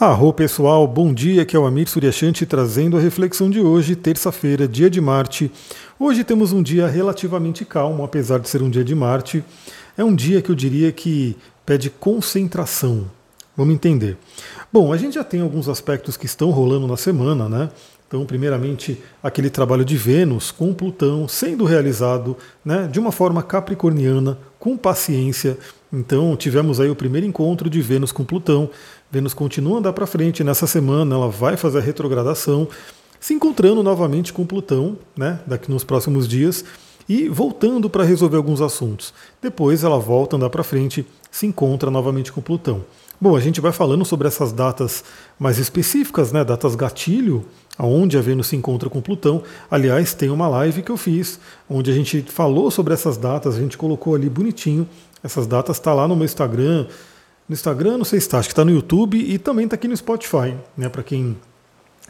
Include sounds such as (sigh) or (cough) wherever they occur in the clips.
Arro pessoal, bom dia, que é o Amir Suryashanti trazendo a reflexão de hoje, terça-feira, dia de Marte. Hoje temos um dia relativamente calmo, apesar de ser um dia de Marte. É um dia que eu diria que pede concentração. Vamos entender. Bom, a gente já tem alguns aspectos que estão rolando na semana, né? Então, primeiramente, aquele trabalho de Vênus com Plutão sendo realizado né, de uma forma capricorniana, com paciência. Então, tivemos aí o primeiro encontro de Vênus com Plutão. Vênus continua a andar para frente nessa semana, ela vai fazer a retrogradação, se encontrando novamente com Plutão, né, daqui nos próximos dias, e voltando para resolver alguns assuntos. Depois ela volta a andar para frente, se encontra novamente com Plutão. Bom, a gente vai falando sobre essas datas mais específicas, né, datas gatilho, aonde a Vênus se encontra com Plutão. Aliás, tem uma live que eu fiz, onde a gente falou sobre essas datas, a gente colocou ali bonitinho. Essas datas está lá no meu Instagram, no Instagram, não sei se está, acho que está no YouTube e também está aqui no Spotify, né, para quem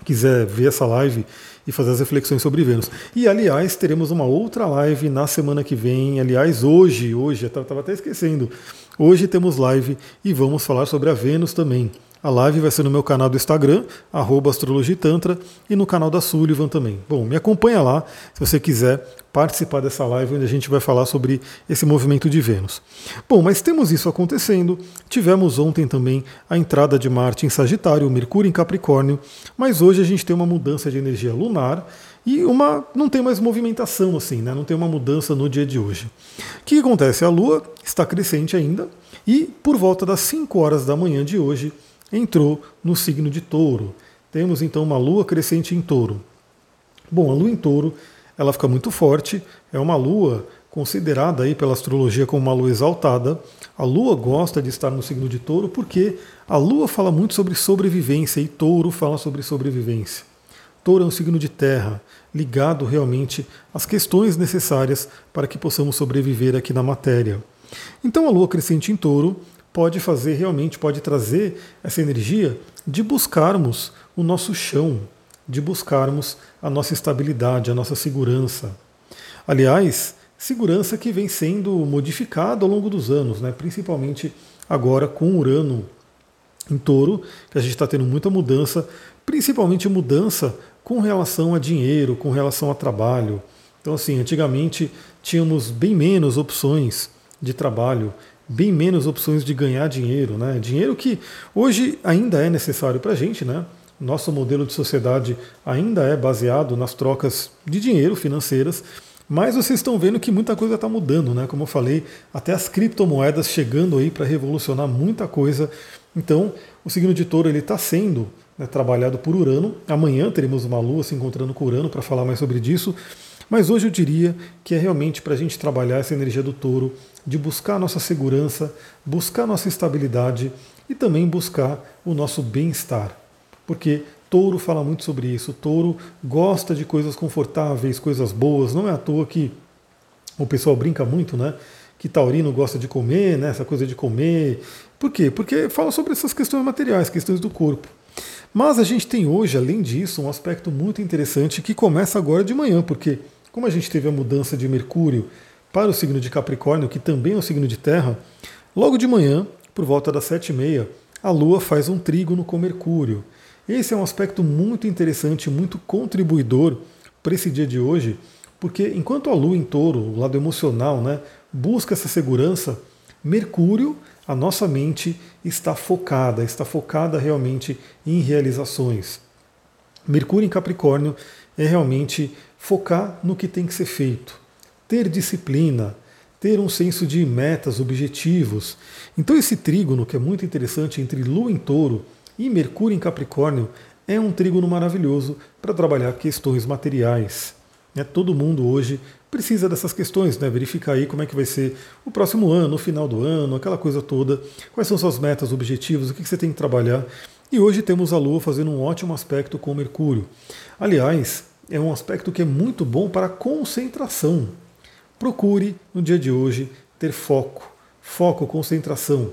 quiser ver essa live e fazer as reflexões sobre Vênus. E aliás, teremos uma outra live na semana que vem. Aliás, hoje, hoje, eu estava até esquecendo. Hoje temos live e vamos falar sobre a Vênus também. A live vai ser no meu canal do Instagram, astrologitantra, e no canal da Sullivan também. Bom, me acompanha lá se você quiser participar dessa live onde a gente vai falar sobre esse movimento de Vênus. Bom, mas temos isso acontecendo. Tivemos ontem também a entrada de Marte em Sagitário, Mercúrio em Capricórnio, mas hoje a gente tem uma mudança de energia lunar e uma não tem mais movimentação assim, né? Não tem uma mudança no dia de hoje. O que acontece? A Lua está crescente ainda e por volta das 5 horas da manhã de hoje entrou no signo de Touro. Temos então uma lua crescente em Touro. Bom, a lua em Touro, ela fica muito forte, é uma lua considerada aí pela astrologia como uma lua exaltada. A lua gosta de estar no signo de Touro porque a lua fala muito sobre sobrevivência e Touro fala sobre sobrevivência. Touro é um signo de terra, ligado realmente às questões necessárias para que possamos sobreviver aqui na matéria. Então a lua crescente em Touro pode fazer realmente, pode trazer essa energia de buscarmos o nosso chão, de buscarmos a nossa estabilidade, a nossa segurança. Aliás, segurança que vem sendo modificada ao longo dos anos, né? principalmente agora com Urano em touro, que a gente está tendo muita mudança, principalmente mudança com relação a dinheiro, com relação a trabalho. Então, assim, antigamente tínhamos bem menos opções de trabalho, bem menos opções de ganhar dinheiro, né? Dinheiro que hoje ainda é necessário para a gente, né? Nosso modelo de sociedade ainda é baseado nas trocas de dinheiro financeiras, mas vocês estão vendo que muita coisa está mudando, né? Como eu falei, até as criptomoedas chegando aí para revolucionar muita coisa. Então, o signo de touro ele está sendo né, trabalhado por Urano. Amanhã teremos uma lua se encontrando com Urano para falar mais sobre disso. Mas hoje eu diria que é realmente para a gente trabalhar essa energia do touro, de buscar a nossa segurança, buscar a nossa estabilidade e também buscar o nosso bem-estar. Porque touro fala muito sobre isso. Touro gosta de coisas confortáveis, coisas boas. Não é à toa que o pessoal brinca muito, né? Que taurino gosta de comer, né? Essa coisa de comer. Por quê? Porque fala sobre essas questões materiais, questões do corpo. Mas a gente tem hoje, além disso, um aspecto muito interessante que começa agora de manhã, porque como a gente teve a mudança de Mercúrio para o signo de Capricórnio, que também é o signo de Terra, logo de manhã, por volta das sete e meia, a Lua faz um trígono com Mercúrio. Esse é um aspecto muito interessante, muito contribuidor para esse dia de hoje, porque enquanto a Lua em touro, o lado emocional, né, busca essa segurança, Mercúrio, a nossa mente, está focada, está focada realmente em realizações. Mercúrio em Capricórnio é realmente focar no que tem que ser feito, ter disciplina, ter um senso de metas, objetivos. Então esse trígono, que é muito interessante entre Lua em Touro e Mercúrio em Capricórnio, é um trígono maravilhoso para trabalhar questões materiais. Né? Todo mundo hoje precisa dessas questões, né? verificar aí como é que vai ser o próximo ano, o final do ano, aquela coisa toda, quais são suas metas, objetivos, o que você tem que trabalhar. E hoje temos a Lua fazendo um ótimo aspecto com Mercúrio. Aliás, é um aspecto que é muito bom para concentração. Procure no dia de hoje ter foco, foco, concentração.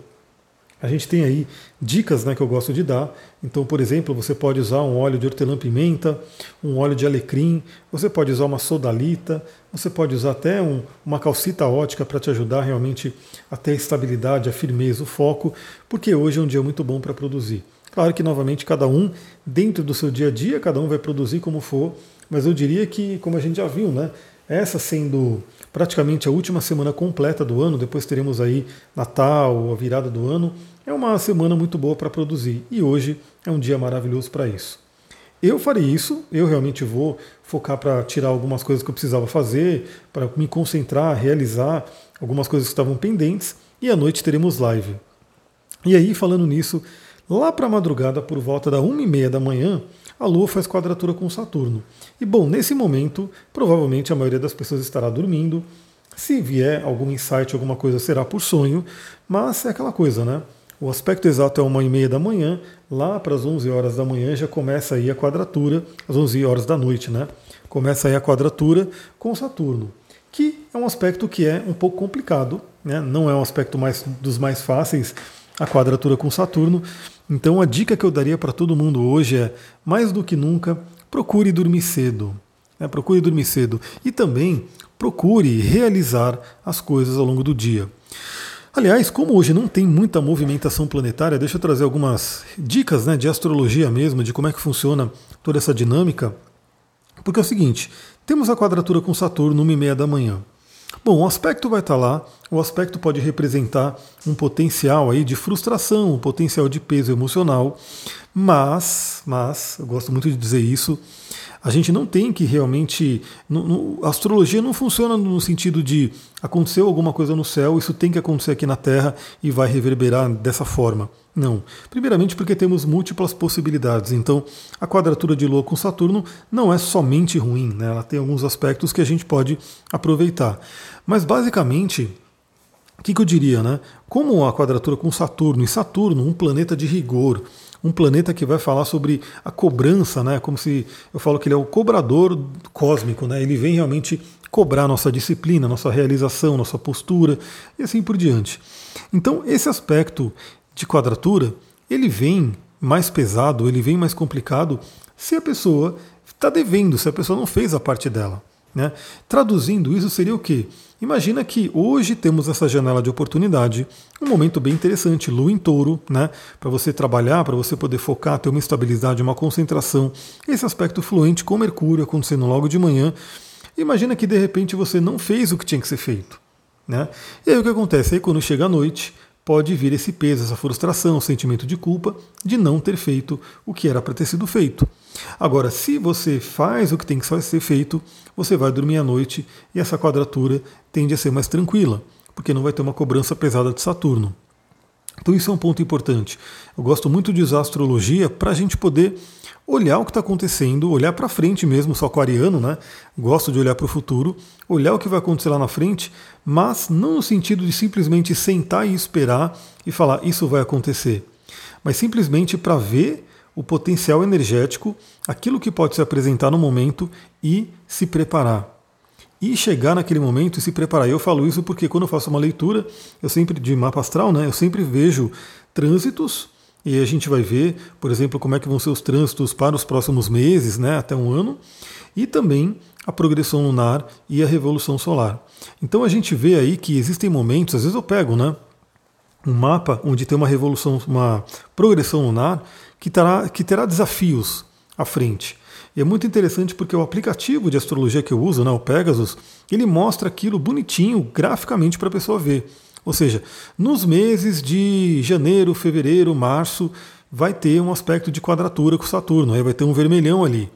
A gente tem aí dicas né, que eu gosto de dar. Então, por exemplo, você pode usar um óleo de hortelã-pimenta, um óleo de alecrim, você pode usar uma sodalita, você pode usar até um, uma calcita ótica para te ajudar realmente a ter a estabilidade, a firmeza, o foco, porque hoje é um dia muito bom para produzir. Claro que, novamente, cada um, dentro do seu dia a dia, cada um vai produzir como for, mas eu diria que, como a gente já viu, né, essa sendo praticamente a última semana completa do ano, depois teremos aí Natal, a virada do ano. É uma semana muito boa para produzir e hoje é um dia maravilhoso para isso. Eu farei isso, eu realmente vou focar para tirar algumas coisas que eu precisava fazer, para me concentrar, realizar algumas coisas que estavam pendentes e à noite teremos live. E aí, falando nisso, lá para a madrugada, por volta da 1h30 da manhã, a Lua faz quadratura com Saturno. E bom, nesse momento, provavelmente a maioria das pessoas estará dormindo. Se vier algum insight, alguma coisa, será por sonho, mas é aquela coisa, né? O aspecto exato é uma e meia da manhã, lá para as 11 horas da manhã já começa aí a quadratura, às 11 horas da noite, né? Começa aí a quadratura com Saturno, que é um aspecto que é um pouco complicado, né? Não é um aspecto mais, dos mais fáceis, a quadratura com Saturno, então a dica que eu daria para todo mundo hoje é, mais do que nunca, procure dormir cedo. Né? Procure dormir cedo. E também procure realizar as coisas ao longo do dia. Aliás, como hoje não tem muita movimentação planetária, deixa eu trazer algumas dicas né, de astrologia mesmo, de como é que funciona toda essa dinâmica. Porque é o seguinte, temos a quadratura com Saturno, uma e meia da manhã. Bom, o aspecto vai estar lá, o aspecto pode representar um potencial aí de frustração, um potencial de peso emocional, mas, mas, eu gosto muito de dizer isso, a gente não tem que realmente. A astrologia não funciona no sentido de aconteceu alguma coisa no céu, isso tem que acontecer aqui na Terra e vai reverberar dessa forma. Não. Primeiramente porque temos múltiplas possibilidades. Então, a quadratura de Lua com Saturno não é somente ruim, né? ela tem alguns aspectos que a gente pode aproveitar. Mas basicamente, o que, que eu diria, né? Como a quadratura com Saturno, e Saturno, um planeta de rigor, um planeta que vai falar sobre a cobrança, né? Como se eu falo que ele é o cobrador cósmico, né? Ele vem realmente cobrar nossa disciplina, nossa realização, nossa postura e assim por diante. Então, esse aspecto de quadratura, ele vem mais pesado, ele vem mais complicado se a pessoa está devendo, se a pessoa não fez a parte dela. Né? Traduzindo isso seria o quê? Imagina que hoje temos essa janela de oportunidade, um momento bem interessante, lua em touro, né? Para você trabalhar, para você poder focar, ter uma estabilidade, uma concentração. Esse aspecto fluente com Mercúrio acontecendo logo de manhã. Imagina que de repente você não fez o que tinha que ser feito. Né? E aí o que acontece? Aí quando chega a noite, pode vir esse peso, essa frustração, o sentimento de culpa de não ter feito o que era para ter sido feito. Agora, se você faz o que tem que ser feito, você vai dormir à noite e essa quadratura tende a ser mais tranquila, porque não vai ter uma cobrança pesada de Saturno. Então, isso é um ponto importante. Eu gosto muito de usar astrologia para a gente poder olhar o que está acontecendo, olhar para frente mesmo, sou aquariano, né? Gosto de olhar para o futuro, olhar o que vai acontecer lá na frente, mas não no sentido de simplesmente sentar e esperar e falar isso vai acontecer, mas simplesmente para ver o potencial energético, aquilo que pode se apresentar no momento e se preparar. E chegar naquele momento e se preparar. Eu falo isso porque quando eu faço uma leitura, eu sempre de mapa astral, né? Eu sempre vejo trânsitos e a gente vai ver, por exemplo, como é que vão ser os trânsitos para os próximos meses, né, até um ano, e também a progressão lunar e a revolução solar. Então a gente vê aí que existem momentos, às vezes eu pego, né, um mapa onde tem uma revolução, uma progressão lunar que terá, que terá desafios à frente. E é muito interessante porque o aplicativo de astrologia que eu uso, né, o Pegasus, ele mostra aquilo bonitinho, graficamente para a pessoa ver. Ou seja, nos meses de janeiro, fevereiro, março, vai ter um aspecto de quadratura com Saturno, aí vai ter um vermelhão ali.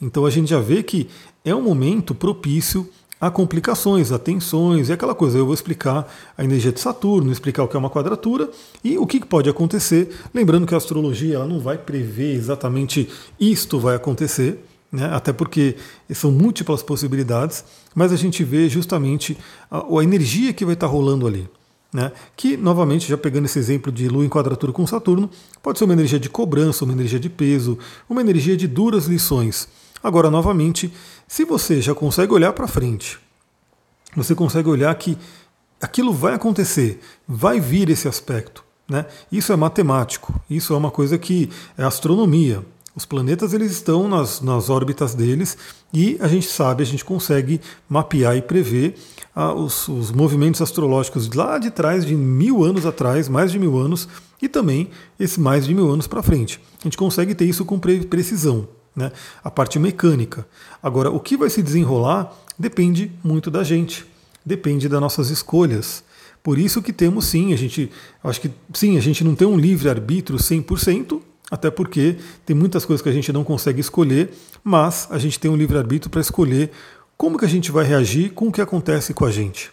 Então a gente já vê que é um momento propício a complicações, a tensões e aquela coisa. Eu vou explicar a energia de Saturno, explicar o que é uma quadratura e o que pode acontecer. Lembrando que a astrologia ela não vai prever exatamente isto vai acontecer, né? até porque são múltiplas possibilidades, mas a gente vê justamente a, a energia que vai estar rolando ali. Né? Que, novamente, já pegando esse exemplo de Lua em quadratura com Saturno, pode ser uma energia de cobrança, uma energia de peso, uma energia de duras lições. Agora, novamente, se você já consegue olhar para frente, você consegue olhar que aquilo vai acontecer, vai vir esse aspecto. Né? Isso é matemático, isso é uma coisa que é astronomia. Os planetas eles estão nas, nas órbitas deles e a gente sabe, a gente consegue mapear e prever ah, os, os, movimentos astrológicos lá de trás, de mil anos atrás, mais de mil anos, e também esse mais de mil anos para frente. A gente consegue ter isso com precisão, né? a parte mecânica. Agora, o que vai se desenrolar depende muito da gente, depende das nossas escolhas. Por isso que temos sim, a gente, acho que sim, a gente não tem um livre arbítrio 100%, até porque tem muitas coisas que a gente não consegue escolher, mas a gente tem um livre-arbítrio para escolher como que a gente vai reagir com o que acontece com a gente.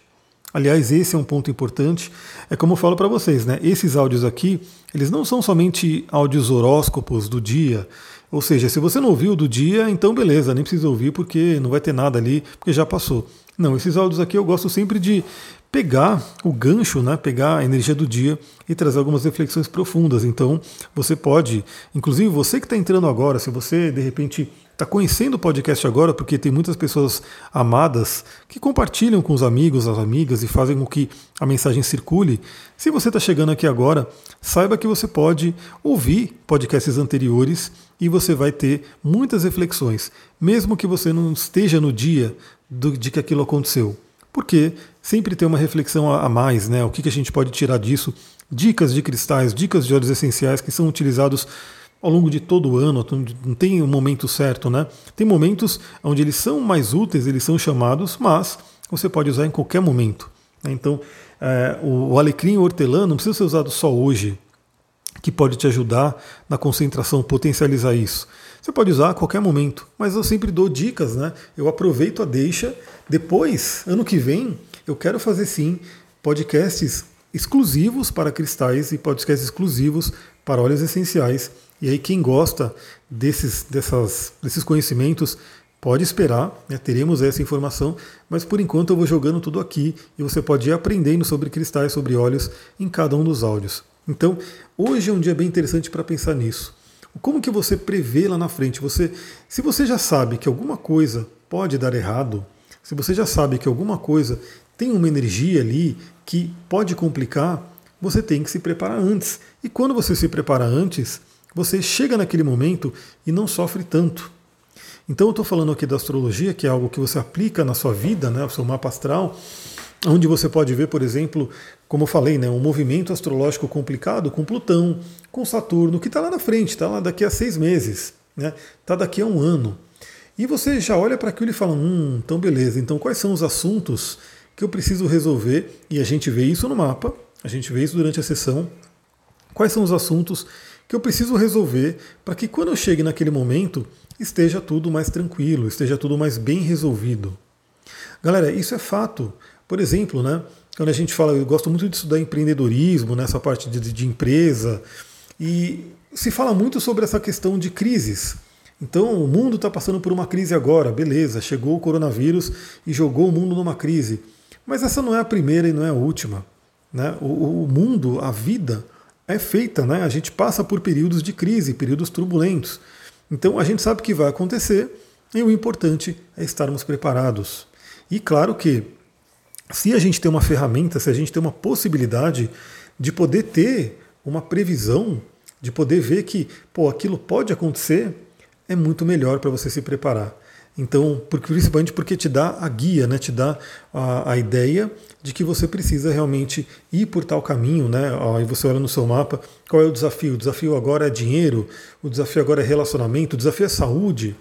Aliás, esse é um ponto importante. É como eu falo para vocês, né? Esses áudios aqui, eles não são somente áudios horóscopos do dia. Ou seja, se você não ouviu do dia, então beleza, nem precisa ouvir porque não vai ter nada ali, porque já passou. Não, esses áudios aqui eu gosto sempre de pegar o gancho, né, pegar a energia do dia e trazer algumas reflexões profundas. Então, você pode, inclusive você que está entrando agora, se você de repente está conhecendo o podcast agora, porque tem muitas pessoas amadas que compartilham com os amigos, as amigas e fazem com que a mensagem circule. Se você está chegando aqui agora, saiba que você pode ouvir podcasts anteriores e você vai ter muitas reflexões, mesmo que você não esteja no dia do, de que aquilo aconteceu porque sempre tem uma reflexão a mais, né? O que, que a gente pode tirar disso? Dicas de cristais, dicas de óleos essenciais que são utilizados ao longo de todo o ano, não tem um momento certo, né? Tem momentos onde eles são mais úteis, eles são chamados, mas você pode usar em qualquer momento. Né? Então, é, o, o alecrim hortelã não precisa ser usado só hoje, que pode te ajudar na concentração, potencializar isso. Você pode usar a qualquer momento, mas eu sempre dou dicas, né? Eu aproveito a deixa. Depois, ano que vem, eu quero fazer sim podcasts exclusivos para cristais e podcasts exclusivos para óleos essenciais. E aí, quem gosta desses, dessas, desses conhecimentos, pode esperar, né? teremos essa informação, mas por enquanto eu vou jogando tudo aqui e você pode ir aprendendo sobre cristais, sobre óleos em cada um dos áudios. Então, hoje é um dia bem interessante para pensar nisso. Como que você prevê lá na frente? Você, se você já sabe que alguma coisa pode dar errado, se você já sabe que alguma coisa tem uma energia ali que pode complicar, você tem que se preparar antes. E quando você se prepara antes, você chega naquele momento e não sofre tanto. Então eu estou falando aqui da astrologia, que é algo que você aplica na sua vida, né, o seu mapa astral, onde você pode ver, por exemplo, como eu falei, né, um movimento astrológico complicado com Plutão, com Saturno, que está lá na frente, está lá daqui a seis meses, está né, tá daqui a um ano. E você já olha para aquilo e fala, hum, então beleza, então quais são os assuntos que eu preciso resolver? E a gente vê isso no mapa, a gente vê isso durante a sessão. Quais são os assuntos que eu preciso resolver para que quando eu chegue naquele momento esteja tudo mais tranquilo, esteja tudo mais bem resolvido? Galera, isso é fato. Por exemplo, né, quando a gente fala, eu gosto muito de estudar empreendedorismo, nessa parte de, de empresa, e se fala muito sobre essa questão de crises. Então, o mundo está passando por uma crise agora, beleza, chegou o coronavírus e jogou o mundo numa crise. Mas essa não é a primeira e não é a última. Né? O, o mundo, a vida, é feita, né? a gente passa por períodos de crise, períodos turbulentos. Então, a gente sabe que vai acontecer e o importante é estarmos preparados. E claro que se a gente tem uma ferramenta, se a gente tem uma possibilidade de poder ter uma previsão, de poder ver que pô, aquilo pode acontecer, é muito melhor para você se preparar. Então, principalmente porque te dá a guia, né? te dá a, a, ideia de que você precisa realmente ir por tal caminho, né? Aí você olha no seu mapa, qual é o desafio? O desafio agora é dinheiro, o desafio agora é relacionamento, o desafio é saúde.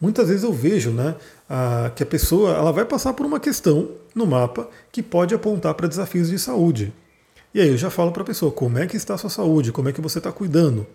Muitas vezes eu vejo né, a, que a pessoa ela vai passar por uma questão no mapa que pode apontar para desafios de saúde. E aí eu já falo para a pessoa como é que está a sua saúde, como é que você está cuidando.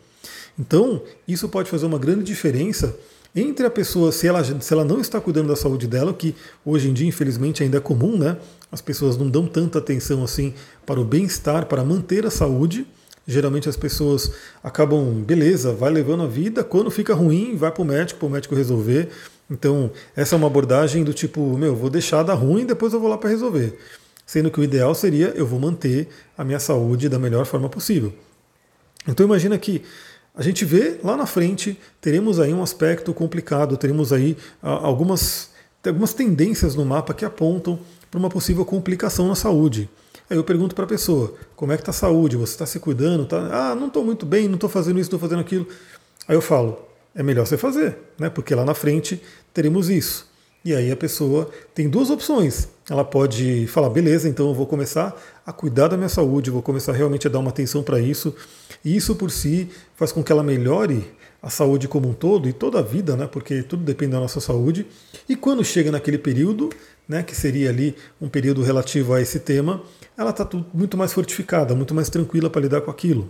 Então, isso pode fazer uma grande diferença entre a pessoa, se ela, se ela não está cuidando da saúde dela, que hoje em dia, infelizmente, ainda é comum, né? As pessoas não dão tanta atenção assim para o bem-estar, para manter a saúde. Geralmente as pessoas acabam, beleza, vai levando a vida, quando fica ruim, vai para o médico, para o médico resolver. Então, essa é uma abordagem do tipo, meu, vou deixar dar ruim, depois eu vou lá para resolver. Sendo que o ideal seria eu vou manter a minha saúde da melhor forma possível. Então imagina que a gente vê lá na frente, teremos aí um aspecto complicado, teremos aí algumas, algumas tendências no mapa que apontam para uma possível complicação na saúde. Aí eu pergunto para a pessoa, como é que está a saúde? Você está se cuidando? Tá? Ah, não estou muito bem, não estou fazendo isso, estou fazendo aquilo. Aí eu falo, é melhor você fazer, né? Porque lá na frente teremos isso. E aí a pessoa tem duas opções. Ela pode falar, beleza, então eu vou começar a cuidar da minha saúde, vou começar realmente a dar uma atenção para isso. E isso por si faz com que ela melhore a saúde como um todo e toda a vida, né? Porque tudo depende da nossa saúde. E quando chega naquele período, né, que seria ali um período relativo a esse tema, ela está muito mais fortificada, muito mais tranquila para lidar com aquilo.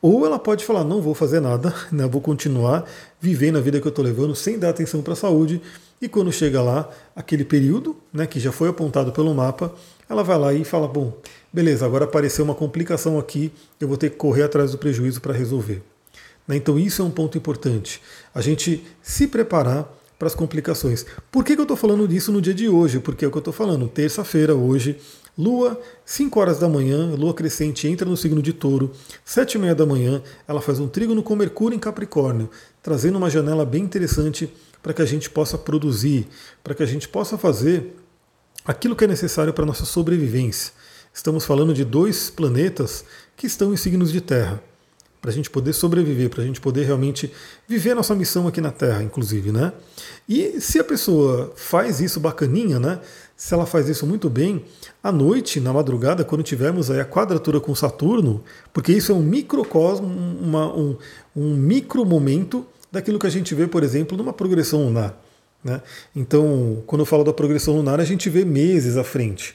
Ou ela pode falar, não vou fazer nada, (laughs) né, vou continuar vivendo a vida que eu estou levando sem dar atenção para a saúde, e quando chega lá, aquele período, né, que já foi apontado pelo mapa, ela vai lá e fala, bom, beleza, agora apareceu uma complicação aqui, eu vou ter que correr atrás do prejuízo para resolver. Né, então isso é um ponto importante, a gente se preparar para as complicações. Por que, que eu estou falando disso no dia de hoje? Porque é o que eu estou falando, terça-feira, hoje, Lua, 5 horas da manhã, Lua crescente entra no signo de touro, 7 e meia da manhã, ela faz um trígono com Mercúrio em Capricórnio, trazendo uma janela bem interessante para que a gente possa produzir, para que a gente possa fazer aquilo que é necessário para a nossa sobrevivência. Estamos falando de dois planetas que estão em signos de terra para a gente poder sobreviver, para a gente poder realmente viver a nossa missão aqui na Terra, inclusive, né? E se a pessoa faz isso bacaninha, né? Se ela faz isso muito bem, à noite, na madrugada, quando tivermos aí a quadratura com Saturno, porque isso é um microcosmo, uma, um, um micro momento daquilo que a gente vê, por exemplo, numa progressão lunar. Né? Então, quando eu falo da progressão lunar, a gente vê meses à frente.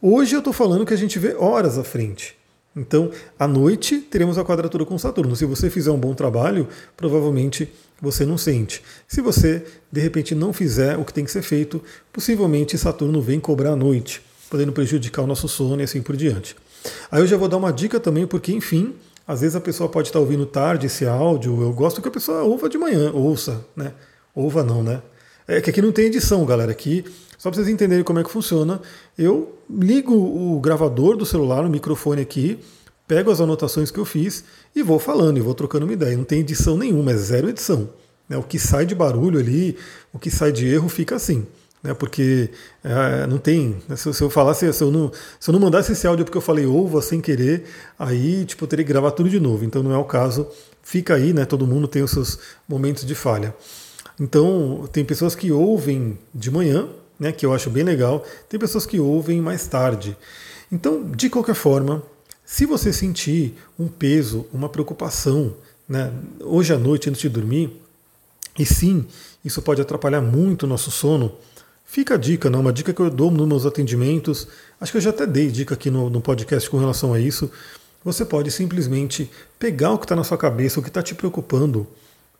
Hoje eu estou falando que a gente vê horas à frente. Então, à noite teremos a quadratura com Saturno. Se você fizer um bom trabalho, provavelmente você não sente. Se você, de repente, não fizer o que tem que ser feito, possivelmente Saturno vem cobrar à noite, podendo prejudicar o nosso sono e assim por diante. Aí eu já vou dar uma dica também, porque, enfim, às vezes a pessoa pode estar ouvindo tarde esse áudio. Eu gosto que a pessoa ouva de manhã, ouça, né? Ouva não, né? É que aqui não tem edição, galera. Aqui só para vocês entenderem como é que funciona, eu ligo o gravador do celular, o microfone aqui, pego as anotações que eu fiz e vou falando, e vou trocando uma ideia. Não tem edição nenhuma, é zero edição. Né? O que sai de barulho ali, o que sai de erro fica assim. Né? Porque é, não tem. Né? Se, se, eu falasse, se eu, não, se eu não mandasse esse áudio porque eu falei ovo sem querer, aí tipo, eu teria que gravar tudo de novo. Então não é o caso. Fica aí, né? Todo mundo tem os seus momentos de falha. Então, tem pessoas que ouvem de manhã, né, que eu acho bem legal. Tem pessoas que ouvem mais tarde. Então, de qualquer forma, se você sentir um peso, uma preocupação, né, hoje à noite antes de dormir, e sim, isso pode atrapalhar muito o nosso sono, fica a dica, não, uma dica que eu dou nos meus atendimentos, acho que eu já até dei dica aqui no, no podcast com relação a isso. Você pode simplesmente pegar o que está na sua cabeça, o que está te preocupando,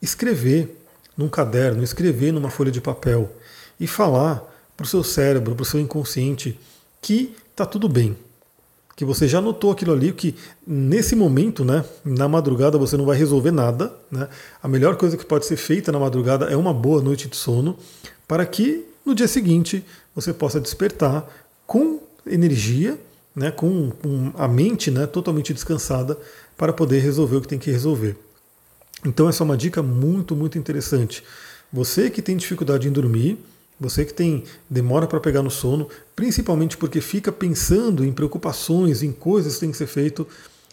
escrever num caderno, escrever numa folha de papel e falar para o seu cérebro, para o seu inconsciente, que está tudo bem. Que você já notou aquilo ali, que nesse momento, né, na madrugada, você não vai resolver nada. Né? A melhor coisa que pode ser feita na madrugada é uma boa noite de sono, para que no dia seguinte você possa despertar com energia, né, com, com a mente né, totalmente descansada, para poder resolver o que tem que resolver. Então, essa é uma dica muito, muito interessante. Você que tem dificuldade em dormir, você que tem demora para pegar no sono, principalmente porque fica pensando em preocupações, em coisas que tem que ser feito,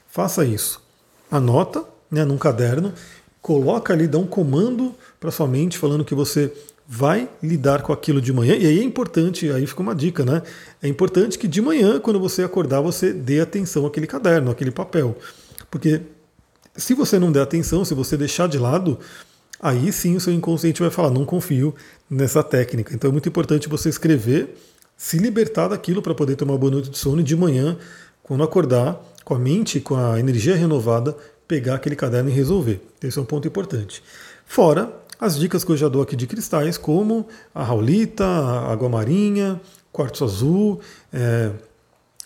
faça isso. Anota, né, num caderno, coloca ali, dá um comando para sua mente falando que você vai lidar com aquilo de manhã. E aí é importante, aí fica uma dica, né? É importante que de manhã, quando você acordar, você dê atenção àquele caderno, àquele papel. Porque se você não der atenção, se você deixar de lado, aí sim o seu inconsciente vai falar: não confio nessa técnica. Então é muito importante você escrever, se libertar daquilo para poder ter uma boa noite de sono e de manhã, quando acordar, com a mente, com a energia renovada, pegar aquele caderno e resolver. Esse é um ponto importante. Fora as dicas que eu já dou aqui de cristais, como a raulita, a água marinha, quartzo azul, é,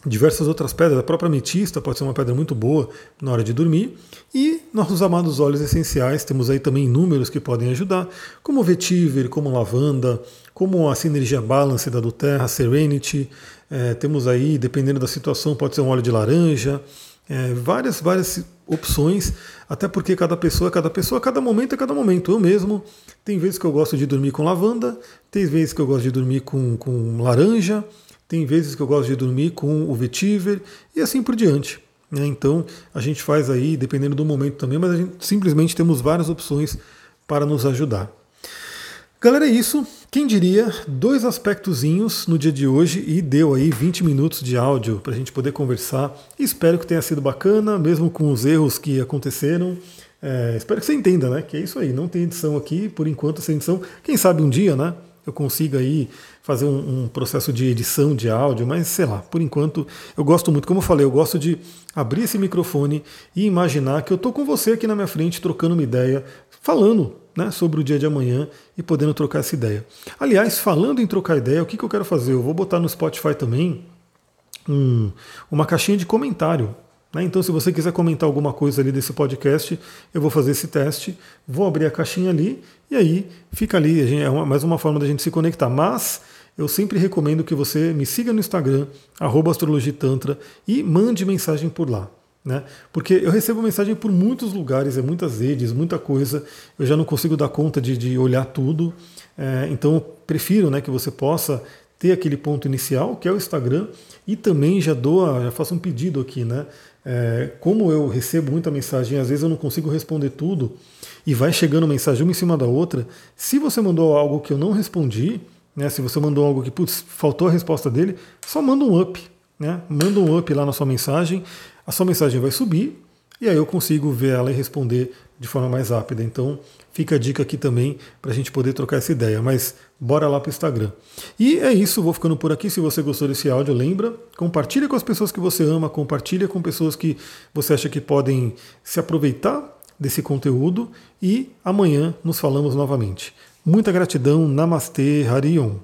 diversas outras pedras, a própria ametista pode ser uma pedra muito boa na hora de dormir. E nossos amados óleos essenciais, temos aí também inúmeros que podem ajudar, como vetiver, como lavanda, como a sinergia balance da do Terra, Serenity. É, temos aí, dependendo da situação, pode ser um óleo de laranja. É, várias, várias opções, até porque cada pessoa é cada pessoa, cada momento é cada momento. Eu mesmo, tem vezes que eu gosto de dormir com lavanda, tem vezes que eu gosto de dormir com, com laranja, tem vezes que eu gosto de dormir com o vetiver e assim por diante. Né? Então a gente faz aí, dependendo do momento também, mas a gente simplesmente temos várias opções para nos ajudar. Galera, é isso. Quem diria, dois aspectozinhos no dia de hoje e deu aí 20 minutos de áudio para a gente poder conversar. Espero que tenha sido bacana, mesmo com os erros que aconteceram. É, espero que você entenda, né? Que é isso aí, não tem edição aqui, por enquanto sem edição. Quem sabe um dia, né? Eu consiga aí fazer um, um, processo de edição de áudio, mas sei lá, por enquanto eu gosto muito, como eu falei, eu gosto de abrir esse microfone e imaginar que eu estou com você aqui na minha frente, trocando uma ideia, falando né, sobre o dia de amanhã e podendo trocar essa ideia. Aliás, falando em trocar ideia, o que, que eu quero fazer? Eu vou botar no Spotify também um, uma caixinha de comentário. Né? Então, se você quiser comentar alguma coisa ali desse podcast, eu vou fazer esse teste, vou abrir a caixinha ali e aí fica ali. É mais uma forma da gente se conectar. Mas eu sempre recomendo que você me siga no Instagram, astrologitantra, e mande mensagem por lá. Né? Porque eu recebo mensagem por muitos lugares, é muitas redes, muita coisa, eu já não consigo dar conta de, de olhar tudo, é, então eu prefiro né, que você possa ter aquele ponto inicial, que é o Instagram, e também já dou, já faço um pedido aqui, né? É, como eu recebo muita mensagem, às vezes eu não consigo responder tudo, e vai chegando mensagem uma em cima da outra, se você mandou algo que eu não respondi, né, se você mandou algo que putz, faltou a resposta dele, só manda um up, né? Manda um up lá na sua mensagem, a sua mensagem vai subir e aí eu consigo ver ela e responder de forma mais rápida. Então fica a dica aqui também para a gente poder trocar essa ideia. Mas bora lá para o Instagram. E é isso, vou ficando por aqui. Se você gostou desse áudio, lembra, compartilha com as pessoas que você ama, compartilha com pessoas que você acha que podem se aproveitar desse conteúdo e amanhã nos falamos novamente. Muita gratidão, Namastê, Harion.